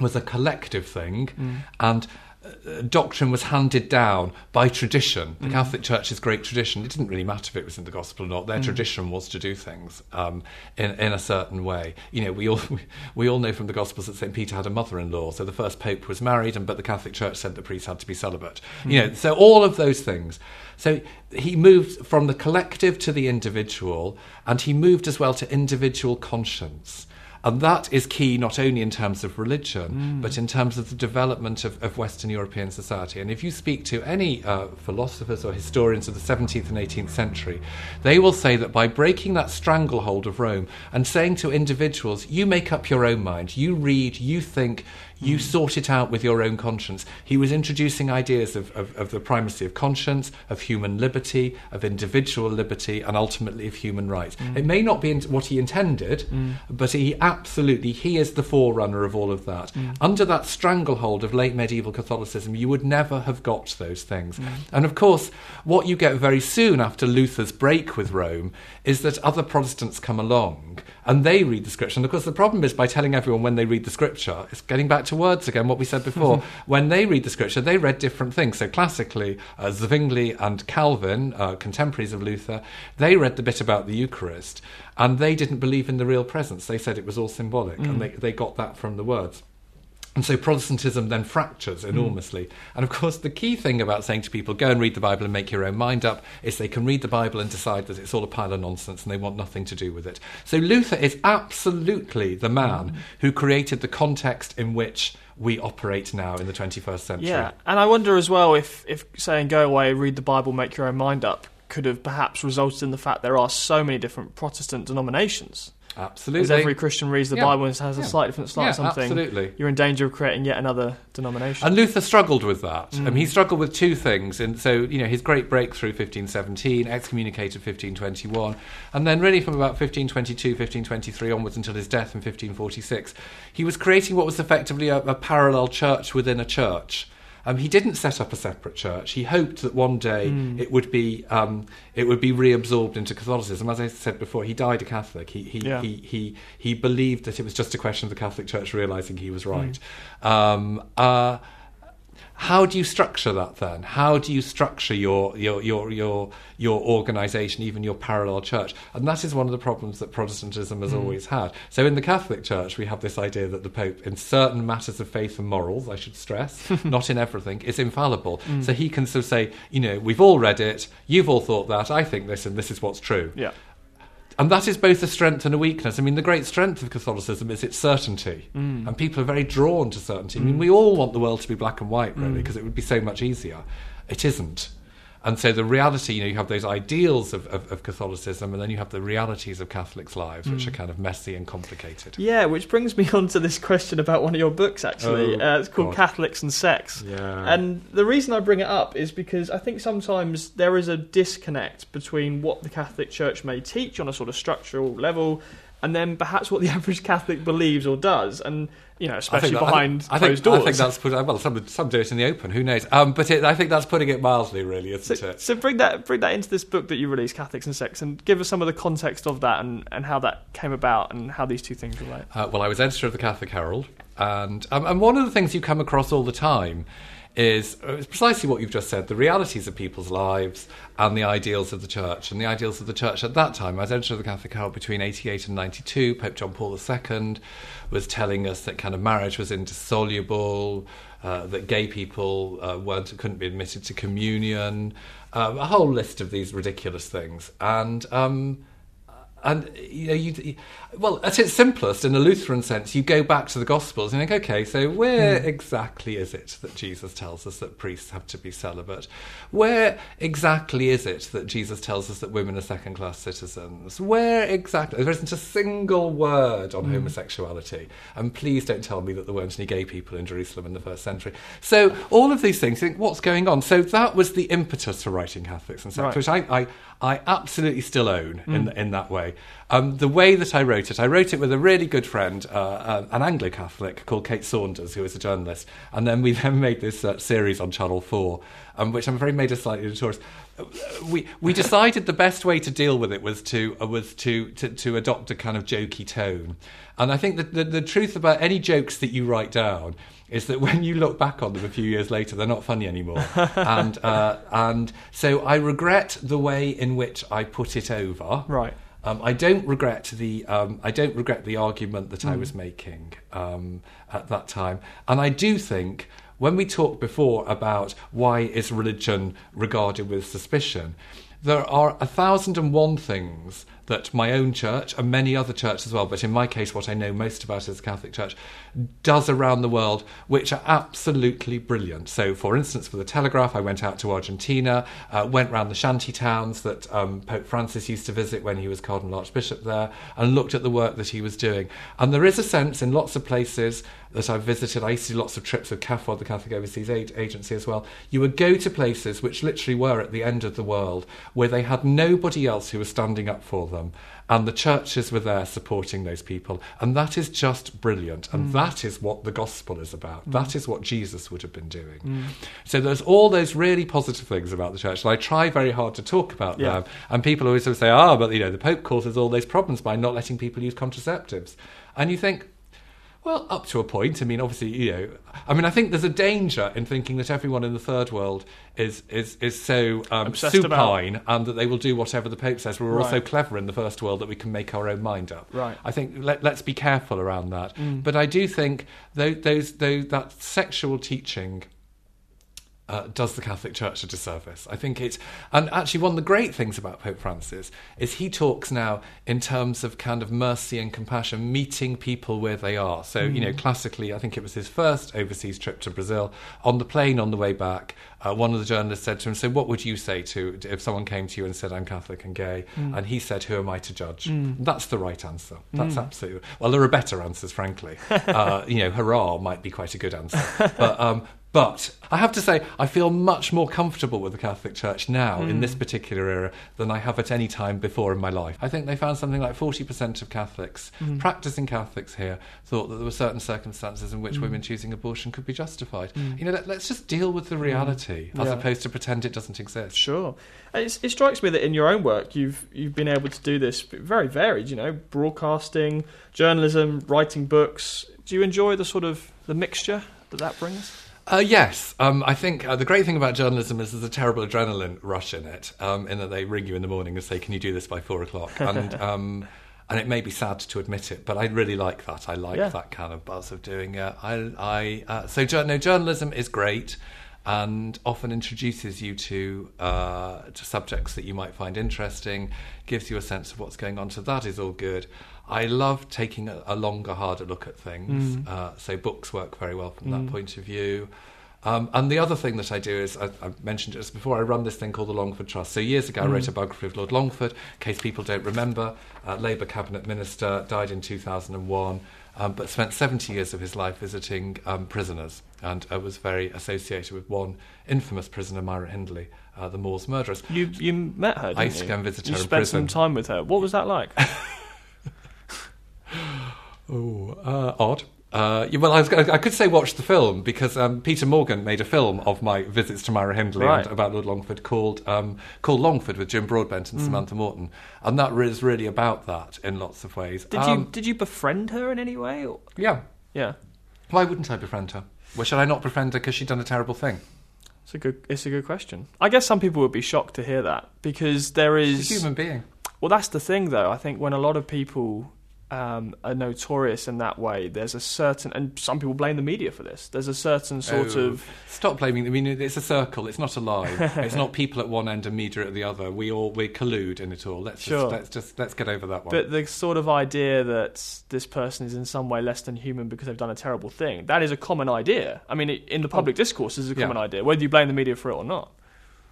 was a collective thing and uh, doctrine was handed down by tradition. The Catholic Church's great tradition, it didn't really matter if it was in the gospel or not. Their tradition was to do things um, in, in a certain way. You know, we all, we all know from the Gospels that St. Peter had a mother in law, so the first pope was married, and but the Catholic Church said the priest had to be celibate. You know, so all of those things. So he moved from the collective to the individual, and he moved as well to individual conscience. And that is key not only in terms of religion, but in terms of the development of, of Western European society. And if you speak to any uh, philosophers or historians of the 17th and 18th century, they will say that by breaking that stranglehold of Rome and saying to individuals, you make up your own mind, you read, you think, you hmm. sort it out with your own conscience. He was introducing ideas of, of, of the primacy of conscience, of human liberty, of individual liberty, and ultimately of human rights. Hmm. It may not be in- what he intended, hmm. but he absolutely he is the forerunner of all of that. Under that stranglehold of late medieval Catholicism, you would never have got those things. And of course, what you get very soon after Luther's break with Rome is that other Protestants come along and they read the scripture. And of course, the problem is by telling everyone when they read the scripture, it's getting back to words again, what we said before. when they read the scripture, they read different things. So classically, uh, Zwingli and Calvin, uh, contemporaries of Luther, they read the bit about the Eucharist and they didn't believe in the real presence. They said it was all symbolic and they, they got that from the words. And so Protestantism then fractures enormously. Mm. And of course, the key thing about saying to people, go and read the Bible and make your own mind up, is they can read the Bible and decide that it's all a pile of nonsense and they want nothing to do with it. So Luther is absolutely the man mm. who created the context in which we operate now in the 21st century. Yeah, and I wonder as well if, if saying go away, read the Bible, make your own mind up could have perhaps resulted in the fact there are so many different Protestant denominations. Absolutely. As every Christian reads the yeah. Bible and has a slightly different slant yeah, something, absolutely. you're in danger of creating yet another denomination. And Luther struggled with that. Mm. he struggled with two things. And so, you know, his great breakthrough, 1517, excommunicated 1521, and then really from about 1522, 1523 onwards until his death in 1546, he was creating what was effectively a, a parallel church within a church. Um, he didn't set up a separate church. He hoped that one day mm. it would be um, it would be reabsorbed into Catholicism. As I said before, he died a Catholic. He he, yeah. he, he, he believed that it was just a question of the Catholic Church realizing he was right. Mm. Um, uh, how do you structure that then? How do you structure your your your your your organization, even your parallel church? And that is one of the problems that Protestantism has mm. always had. So in the Catholic Church, we have this idea that the Pope, in certain matters of faith and morals, I should stress, not in everything, is infallible. Mm. So he can sort of say, you know, we've all read it, you've all thought that, I think this, and this is what's true. Yeah. And that is both a strength and a weakness. I mean, the great strength of Catholicism is its certainty. Mm. And people are very drawn to certainty. Mm. I mean, we all want the world to be black and white, really, because mm. it would be so much easier. It isn't. And so the reality, you know, you have those ideals of, of, of Catholicism, and then you have the realities of Catholics' lives, which mm. are kind of messy and complicated. Yeah, which brings me on to this question about one of your books, actually. Oh, uh, it's called God. Catholics and Sex. Yeah. And the reason I bring it up is because I think sometimes there is a disconnect between what the Catholic Church may teach on a sort of structural level and then perhaps what the average Catholic believes or does. And you know, especially that, behind I, closed think, doors. I think that's put well, some some do it in the open. Who knows? Um, but it, I think that's putting it mildly, really, isn't so, it? So bring that bring that into this book that you released, Catholics and Sex, and give us some of the context of that and, and how that came about and how these two things relate. Uh, well, I was editor of the Catholic Herald, and um, and one of the things you come across all the time is uh, precisely what you've just said the realities of people's lives and the ideals of the church. And the ideals of the church at that time, I was editor of the Catholic Herald between 88 and 92. Pope John Paul II was telling us that kind of marriage was indissoluble, uh, that gay people uh, weren't, couldn't be admitted to communion, um, a whole list of these ridiculous things. And. Um, and you know, you, well, at its simplest, in a Lutheran sense, you go back to the Gospels and think, okay, so where mm. exactly is it that Jesus tells us that priests have to be celibate? Where exactly is it that Jesus tells us that women are second class citizens? Where exactly? There isn't a single word on mm. homosexuality. And please don't tell me that there weren't any gay people in Jerusalem in the first century. So, all of these things, you think, what's going on? So, that was the impetus for writing Catholics and Sex, right. which I, I, I, absolutely still own mm. in, in that way. Um, the way that I wrote it, I wrote it with a really good friend, uh, uh, an Anglo Catholic called Kate Saunders, who is a journalist. And then we then made this uh, series on Channel 4, um, which I'm afraid made us slightly notorious. We, we decided the best way to deal with it was to uh, was to, to, to adopt a kind of jokey tone, and I think that the, the truth about any jokes that you write down is that when you look back on them a few years later, they're not funny anymore. and uh, and so I regret the way in which I put it over. Right. Um, I don't regret the um, I don't regret the argument that mm. I hmm. was making um, at that time, and I do think when we talked before about why is religion regarded with suspicion, there are a thousand and one things that my own church and many other churches as well, but in my case, what I know most about is the Catholic Church, does around the world, which are absolutely brilliant. So, for instance, for the Telegraph, I went out to Argentina, uh, went round the shanty towns that um, Pope Francis used to visit when he was Cardinal Archbishop there, and looked at the work that he was doing. And there is a sense in lots of places that I've visited, I used to do lots of trips with CAFOD, the Catholic Overseas Aid Agency as well. You would go to places which literally were at the end of the world, where they had nobody else who was standing up for them and the churches were there supporting those people. And that is just brilliant. And mm. that is what the gospel is about. Mm. That is what Jesus would have been doing. Mm. So there's all those really positive things about the church. And I try very hard to talk about yeah. them. And people always sort of say, ah, oh, but you know, the Pope causes all those problems by not letting people use contraceptives. And you think, Well, up to a point. I mean, obviously, you know. I mean, I think there's a danger in thinking that everyone in the third world is is is so um, Obsessed about- supine and that they will do whatever the Pope says. We're all so clever in the first world that we can make our own mind up. Right. I think let, let's be careful around that. Mm. But I do think those, those, those that sexual teaching uh, does the Catholic Church a disservice. I think it's, and actually, one of the great things about Pope Francis is he talks now in terms of kind of mercy and compassion, meeting people where they are. So, you know, classically, I think it was his first overseas trip to Brazil. On the plane on the way back, uh, one of the journalists said to him, "So, what would you say to if someone came to you and said I'm Catholic and gay?" And he said, "Who am I to judge?" That's the right answer. That's absolutely well. There are better answers, frankly. uh, you know, hurrah might be quite a good answer, but. Um, but I have to say, I feel much more comfortable with the Catholic Church now in this hmm. particular era than I have at any time before in my life. I think they found something like 40% of Catholics, hmm. practicing Catholics here, thought that there were certain circumstances in which hmm. women choosing abortion could be justified. You know, let, us just deal with the reality as Yeah. opposed to pretend it doesn't exist. Sure. It's, it strikes me that in your own work, you've you've been able to do this very varied. You know, broadcasting, journalism, writing books. Do you enjoy the sort of the mixture that that brings? Uh, yes, um, I think uh, the great thing about journalism is there's a terrible adrenaline rush in it, um, in that they ring you in the morning and say, "Can you do this by four o'clock?" and um, and it may be sad to admit it, but I really like that. I like Yeah. that kind of buzz of doing it. I, I uh, so no, journalism is great. And often introduces you to uh, to subjects that you might find interesting, gives you a sense of what's going on. So that is all good. I love taking a, a longer, harder look at things. Uh, so books work very well from that point of view. Um, and the other thing that I do is, I, I mentioned it just before, I run this thing called the Longford Trust. So years ago, I wrote a biography of Lord Longford. In case people don't remember, uh, Labour cabinet minister, died in 2001, um, but spent 70 years of his life visiting um, prisoners, and uh, was very associated with one infamous prisoner, Myra Hindley, uh, the Moors murderers. You you met her. Didn't I used to you? go and visit You her in prison. spent some time with her. What was that like? Oh, uh, odd. Uh, well, I, was, I could say watch the film because um, Peter Morgan made a film of my visits to Myra Hindley Right. and about Lord Longford called um, called Longford with Jim Broadbent Mm. and Samantha Morton, and that is really about that in lots of ways. Did Um, you did you befriend her in any way? Or? Yeah. Yeah, Why wouldn't I befriend her? Well, should I not befriend her because she'd done a terrible thing? it's a good it's a good question. I guess some people would be shocked to hear that because there is She's a human being. Well, that's the thing, though. I think when a lot of people um, are notorious in that way, there's a certain, and some people blame the media for this. There's a certain sort Oh, of stop blaming. I mean, it's a circle. It's not a line. it's not people at one end and media at the other. We all we collude in it all. Let's Sure. just let's just let's get over that one. But the sort of idea that this person is in some way less than human because they've done a terrible thing, that is a common idea. I mean, in the public discourse, this is a Oh. Yeah. common idea, whether you blame the media for it or not.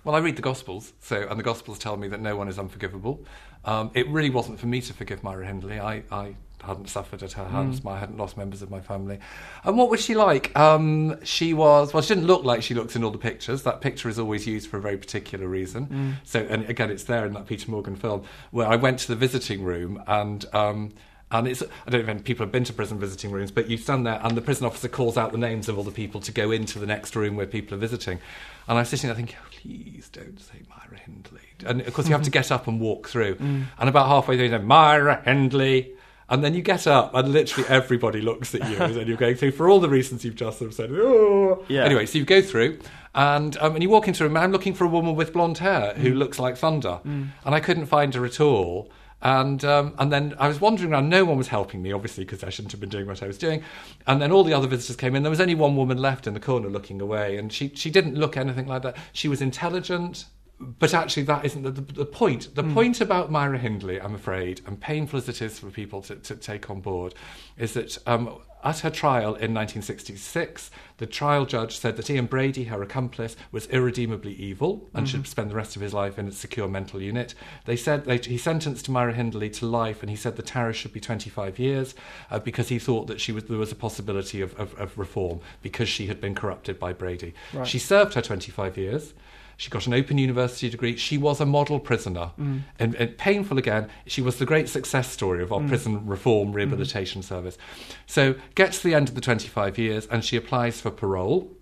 Well, I read the Gospels, so and the Gospels tell me that no one is unforgivable. Um, it really wasn't for me to forgive Myra Hindley. I, I hadn't suffered at her hands. I hadn't lost members of my family. And what was she like? Um, she was well. She didn't look like she looks in all the pictures. That picture is always used for a very particular reason. So, and again, it's there in that Peter Morgan film where I went to the visiting room and. Um, and it's, I don't know if people have been to prison visiting rooms, but you stand there and the prison officer calls out the names of all the people to go into the next room where people are visiting. And I was sitting there thinking, oh, please don't say Myra Hindley. And of course, you have to get up and walk through. And about halfway through, you say, Myra Hindley. And then you get up and literally everybody looks at you and then you're going through for all the reasons you've just sort of said. Oh. Yeah. Anyway, so you go through and, um, and you walk into a room. I'm looking for a woman with blonde hair who looks like thunder. And I couldn't find her at all. And um, and then I was wandering around. No one was helping me, obviously, because I shouldn't have been doing what I was doing. And then all the other visitors came in. There was only one woman left in the corner looking away, and she she didn't look anything like that. She was intelligent, but actually that isn't the, the, the point. The point about Myra Hindley, I'm afraid, and painful as it is for people to, to take on board, is that um, at her trial in 1966, the trial judge said that Ian Brady, her accomplice, was irredeemably evil and should spend the rest of his life in a secure mental unit. They said they, he sentenced Myra Hindley to life, and he said the tariff should be 25 years uh, because he thought that she was there was a possibility of, of, of reform because she had been corrupted by Brady. Right. She served her 25 years. She got an open university degree. She was a model prisoner. Mm. And, and painful again, she was the great success story of our mm. prison reform mm-hmm. rehabilitation service. So, gets to the end of the 25 years and she applies for parole.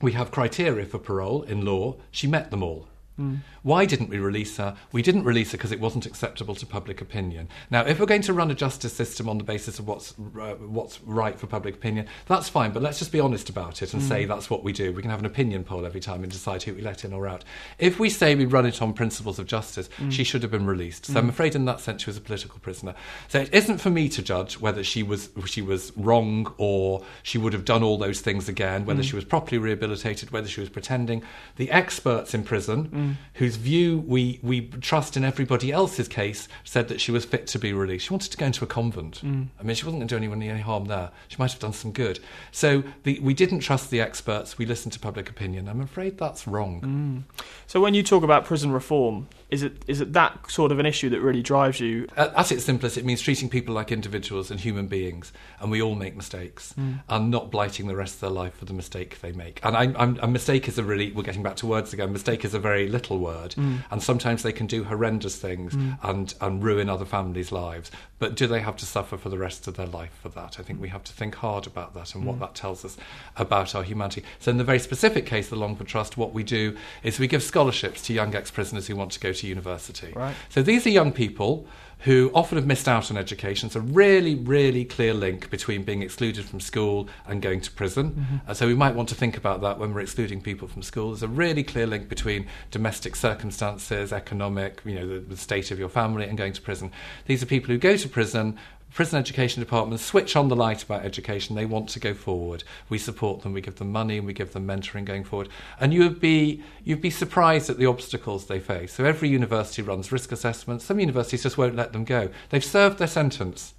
We have criteria for parole in law. She met them all. Mm. Why didn't we release her? We didn't release her because it wasn't acceptable to public opinion. Now, if we're going to run a justice system on the basis of what's uh, what's right for public opinion, that's fine. But let's just be honest about it and say mm. that's what we do. We can have an opinion poll every time and decide who we let in or out. If we say we run it on principles of justice, mm. she should have been released. So I'm afraid, in that sense, she was a political prisoner. So it isn't for me to judge whether she was she was wrong or she would have done all those things again, whether she was properly rehabilitated, whether she was pretending. The experts in prison, whose view we we trust in everybody else's case, said that she was fit to be released. She wanted to go into a convent. Mm. I mean, she wasn't going to do anyone any harm there. She might have done some good. So the, we didn't trust the experts. We listened to public opinion. I'm afraid that's wrong. Mm. So when you talk about prison reform, is it is it that sort of an issue that really drives you? At, at its simplest, it means treating people like individuals and human beings, and we all make mistakes, hmm. and not blighting the rest of their life for the mistake they make. And I'm, I'm, a mistake is a really, we're getting back to words again, mistake is a very little word, hmm. and sometimes they can do horrendous things hmm. and, and ruin other families' lives. But do they have to suffer for the rest of their life for that? I think we have to think hard about that and what that tells us about our humanity. So, in the very specific case of the Longford Trust, what we do is we give scholarships to young ex prisoners who want to go to university. Right. So these are young people who often have missed out on education. It's a really, really clear link between being excluded from school and going to prison. Uh, so we might want to think about that when we're excluding people from school. There's a really clear link between domestic circumstances, economic, you know, the, the state of your family, and going to prison. These are people who go to prison. Prison education departments switch on the light about education. They want to go forward. We support them. We give them money and we give them mentoring going forward. And you would be you'd be surprised at the obstacles they face. So every university runs risk assessments. Some universities just won't let them go. They've served their sentence.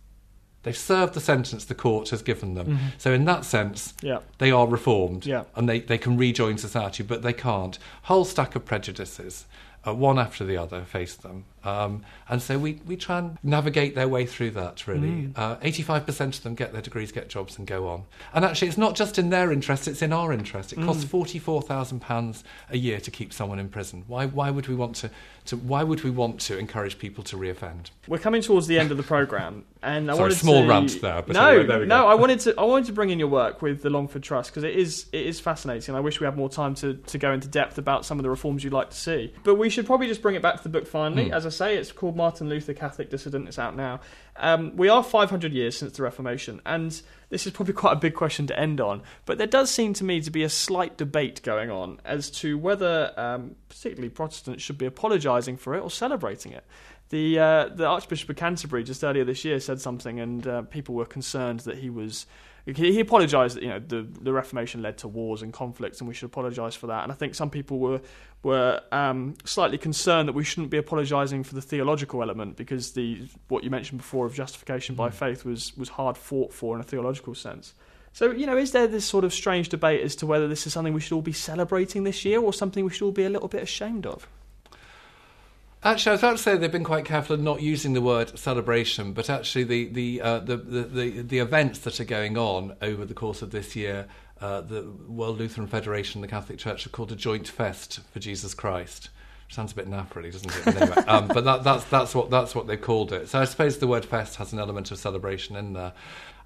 They've served the sentence the court has given them. So in that sense, Yeah. they are reformed Yeah. and they, they can rejoin society, but they can't. Whole stack of prejudices, uh, one after the other, face them. Um, and so we, we try and navigate their way through that, really. Uh, 85% of them get their degrees, get jobs, and go on. And actually, it's not just in their interest, it's in our interest. It costs £44,000 a year to keep someone in prison. Why, why, would we want to, to, why would we want to encourage people to reoffend? We're coming towards the end of the program, and I Sorry, wanted small to, rant there, but no, anyway, there no. I wanted to I wanted to bring in your work with the Longford Trust because it is it is fascinating. I wish we had more time to, to go into depth about some of the reforms you'd like to see, but we should probably just bring it back to the book finally. Hmm. As I say, it's called Martin Luther Catholic Dissident. It's out now. Um, we are 500 years since the Reformation, and this is probably quite a big question to end on. But there does seem to me to be a slight debate going on as to whether, um, particularly Protestants, should be apologising for it or celebrating it. The uh, the Archbishop of Canterbury just earlier this year said something, and uh, people were concerned that he was. He he apologised that you know the the Reformation led to wars and conflicts, and we should apologise for that. And I think some people were were um, slightly concerned that we shouldn't be apologising for the theological element because the what you mentioned before of justification by faith was was hard fought for in a theological sense. So you know, is there this sort of strange debate as to whether this is something we should all be celebrating this year, or something we should all be a little bit ashamed of? Actually, I was about to say they've been quite careful in not using the word celebration, but actually the the, uh, the, the, the the events that are going on over the course of this year, uh, the World Lutheran Federation, and the Catholic Church, have called a joint fest for Jesus Christ. Sounds a bit naff, really, doesn't it? But, anyway, um, but that, that's that's what that's what they've called it. So I suppose the word fest has an element of celebration in there.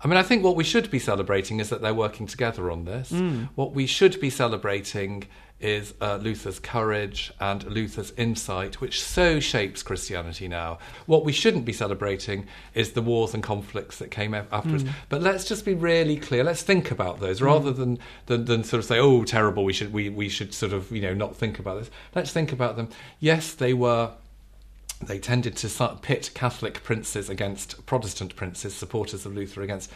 I mean, I think what we should be celebrating is that they're working together on this. What we should be celebrating is uh, Luther's courage and Luther's insight, which so shapes Christianity now. What we shouldn't be celebrating is the wars and conflicts that came af- afterwards. But let's just be really clear. Let's think about those rather than, than than sort of say, "Oh, terrible." We should we we should sort of you know not think about this. Let's think about them. Yes, they were they tended to pit Catholic princes against Protestant princes, supporters of Luther against.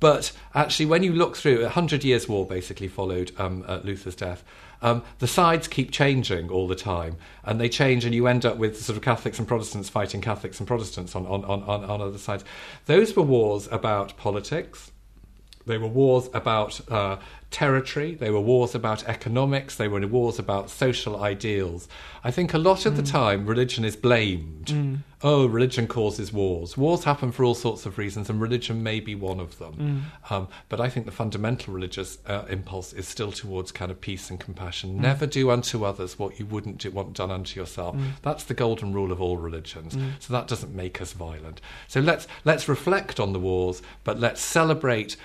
But actually, when you look through, a Hundred Years' War basically followed um, uh, Luther's death. Um, the sides keep changing all the time, and they change, and you end up with sort of Catholics and Protestants fighting Catholics and Protestants on, on, on, on, other sides. Those were wars about politics, they were wars about uh, territory. They were wars about economics. They were wars about social ideals. I think a lot of the time religion is blamed. Oh, religion causes wars. Wars happen for all sorts of reasons, and religion may be one of them. Um, but I think the fundamental religious uh, impulse is still towards kind of peace and compassion. Never do unto others what you wouldn't do, want done unto yourself. That's the golden rule of all religions. So that doesn't make us violent. So let's let's reflect on the wars, but let's celebrate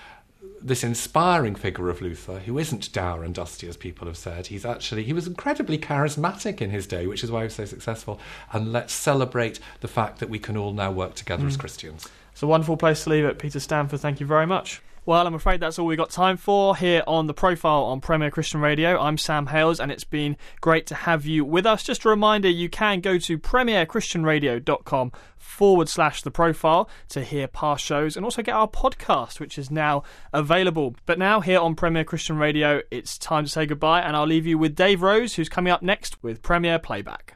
this inspiring figure of Luther, who isn't dour and dusty as people have said. He's actually he was incredibly charismatic in his day, which is why he was so successful. And let's celebrate the fact that we can all now work together mm. as Christians. It's a wonderful place to leave it, Peter Stanford. Thank you very much. Well, I'm afraid that's all we've got time for here on the profile on Premier Christian Radio. I'm Sam Hailes, and it's been great to have you with us. Just a reminder you can go to premierchristianradio.com forward slash the profile to hear past shows and also get our podcast, which is now available. But now, here on Premier Christian Radio, it's time to say goodbye, and I'll leave you with Dave Rose, who's coming up next with Premier Playback.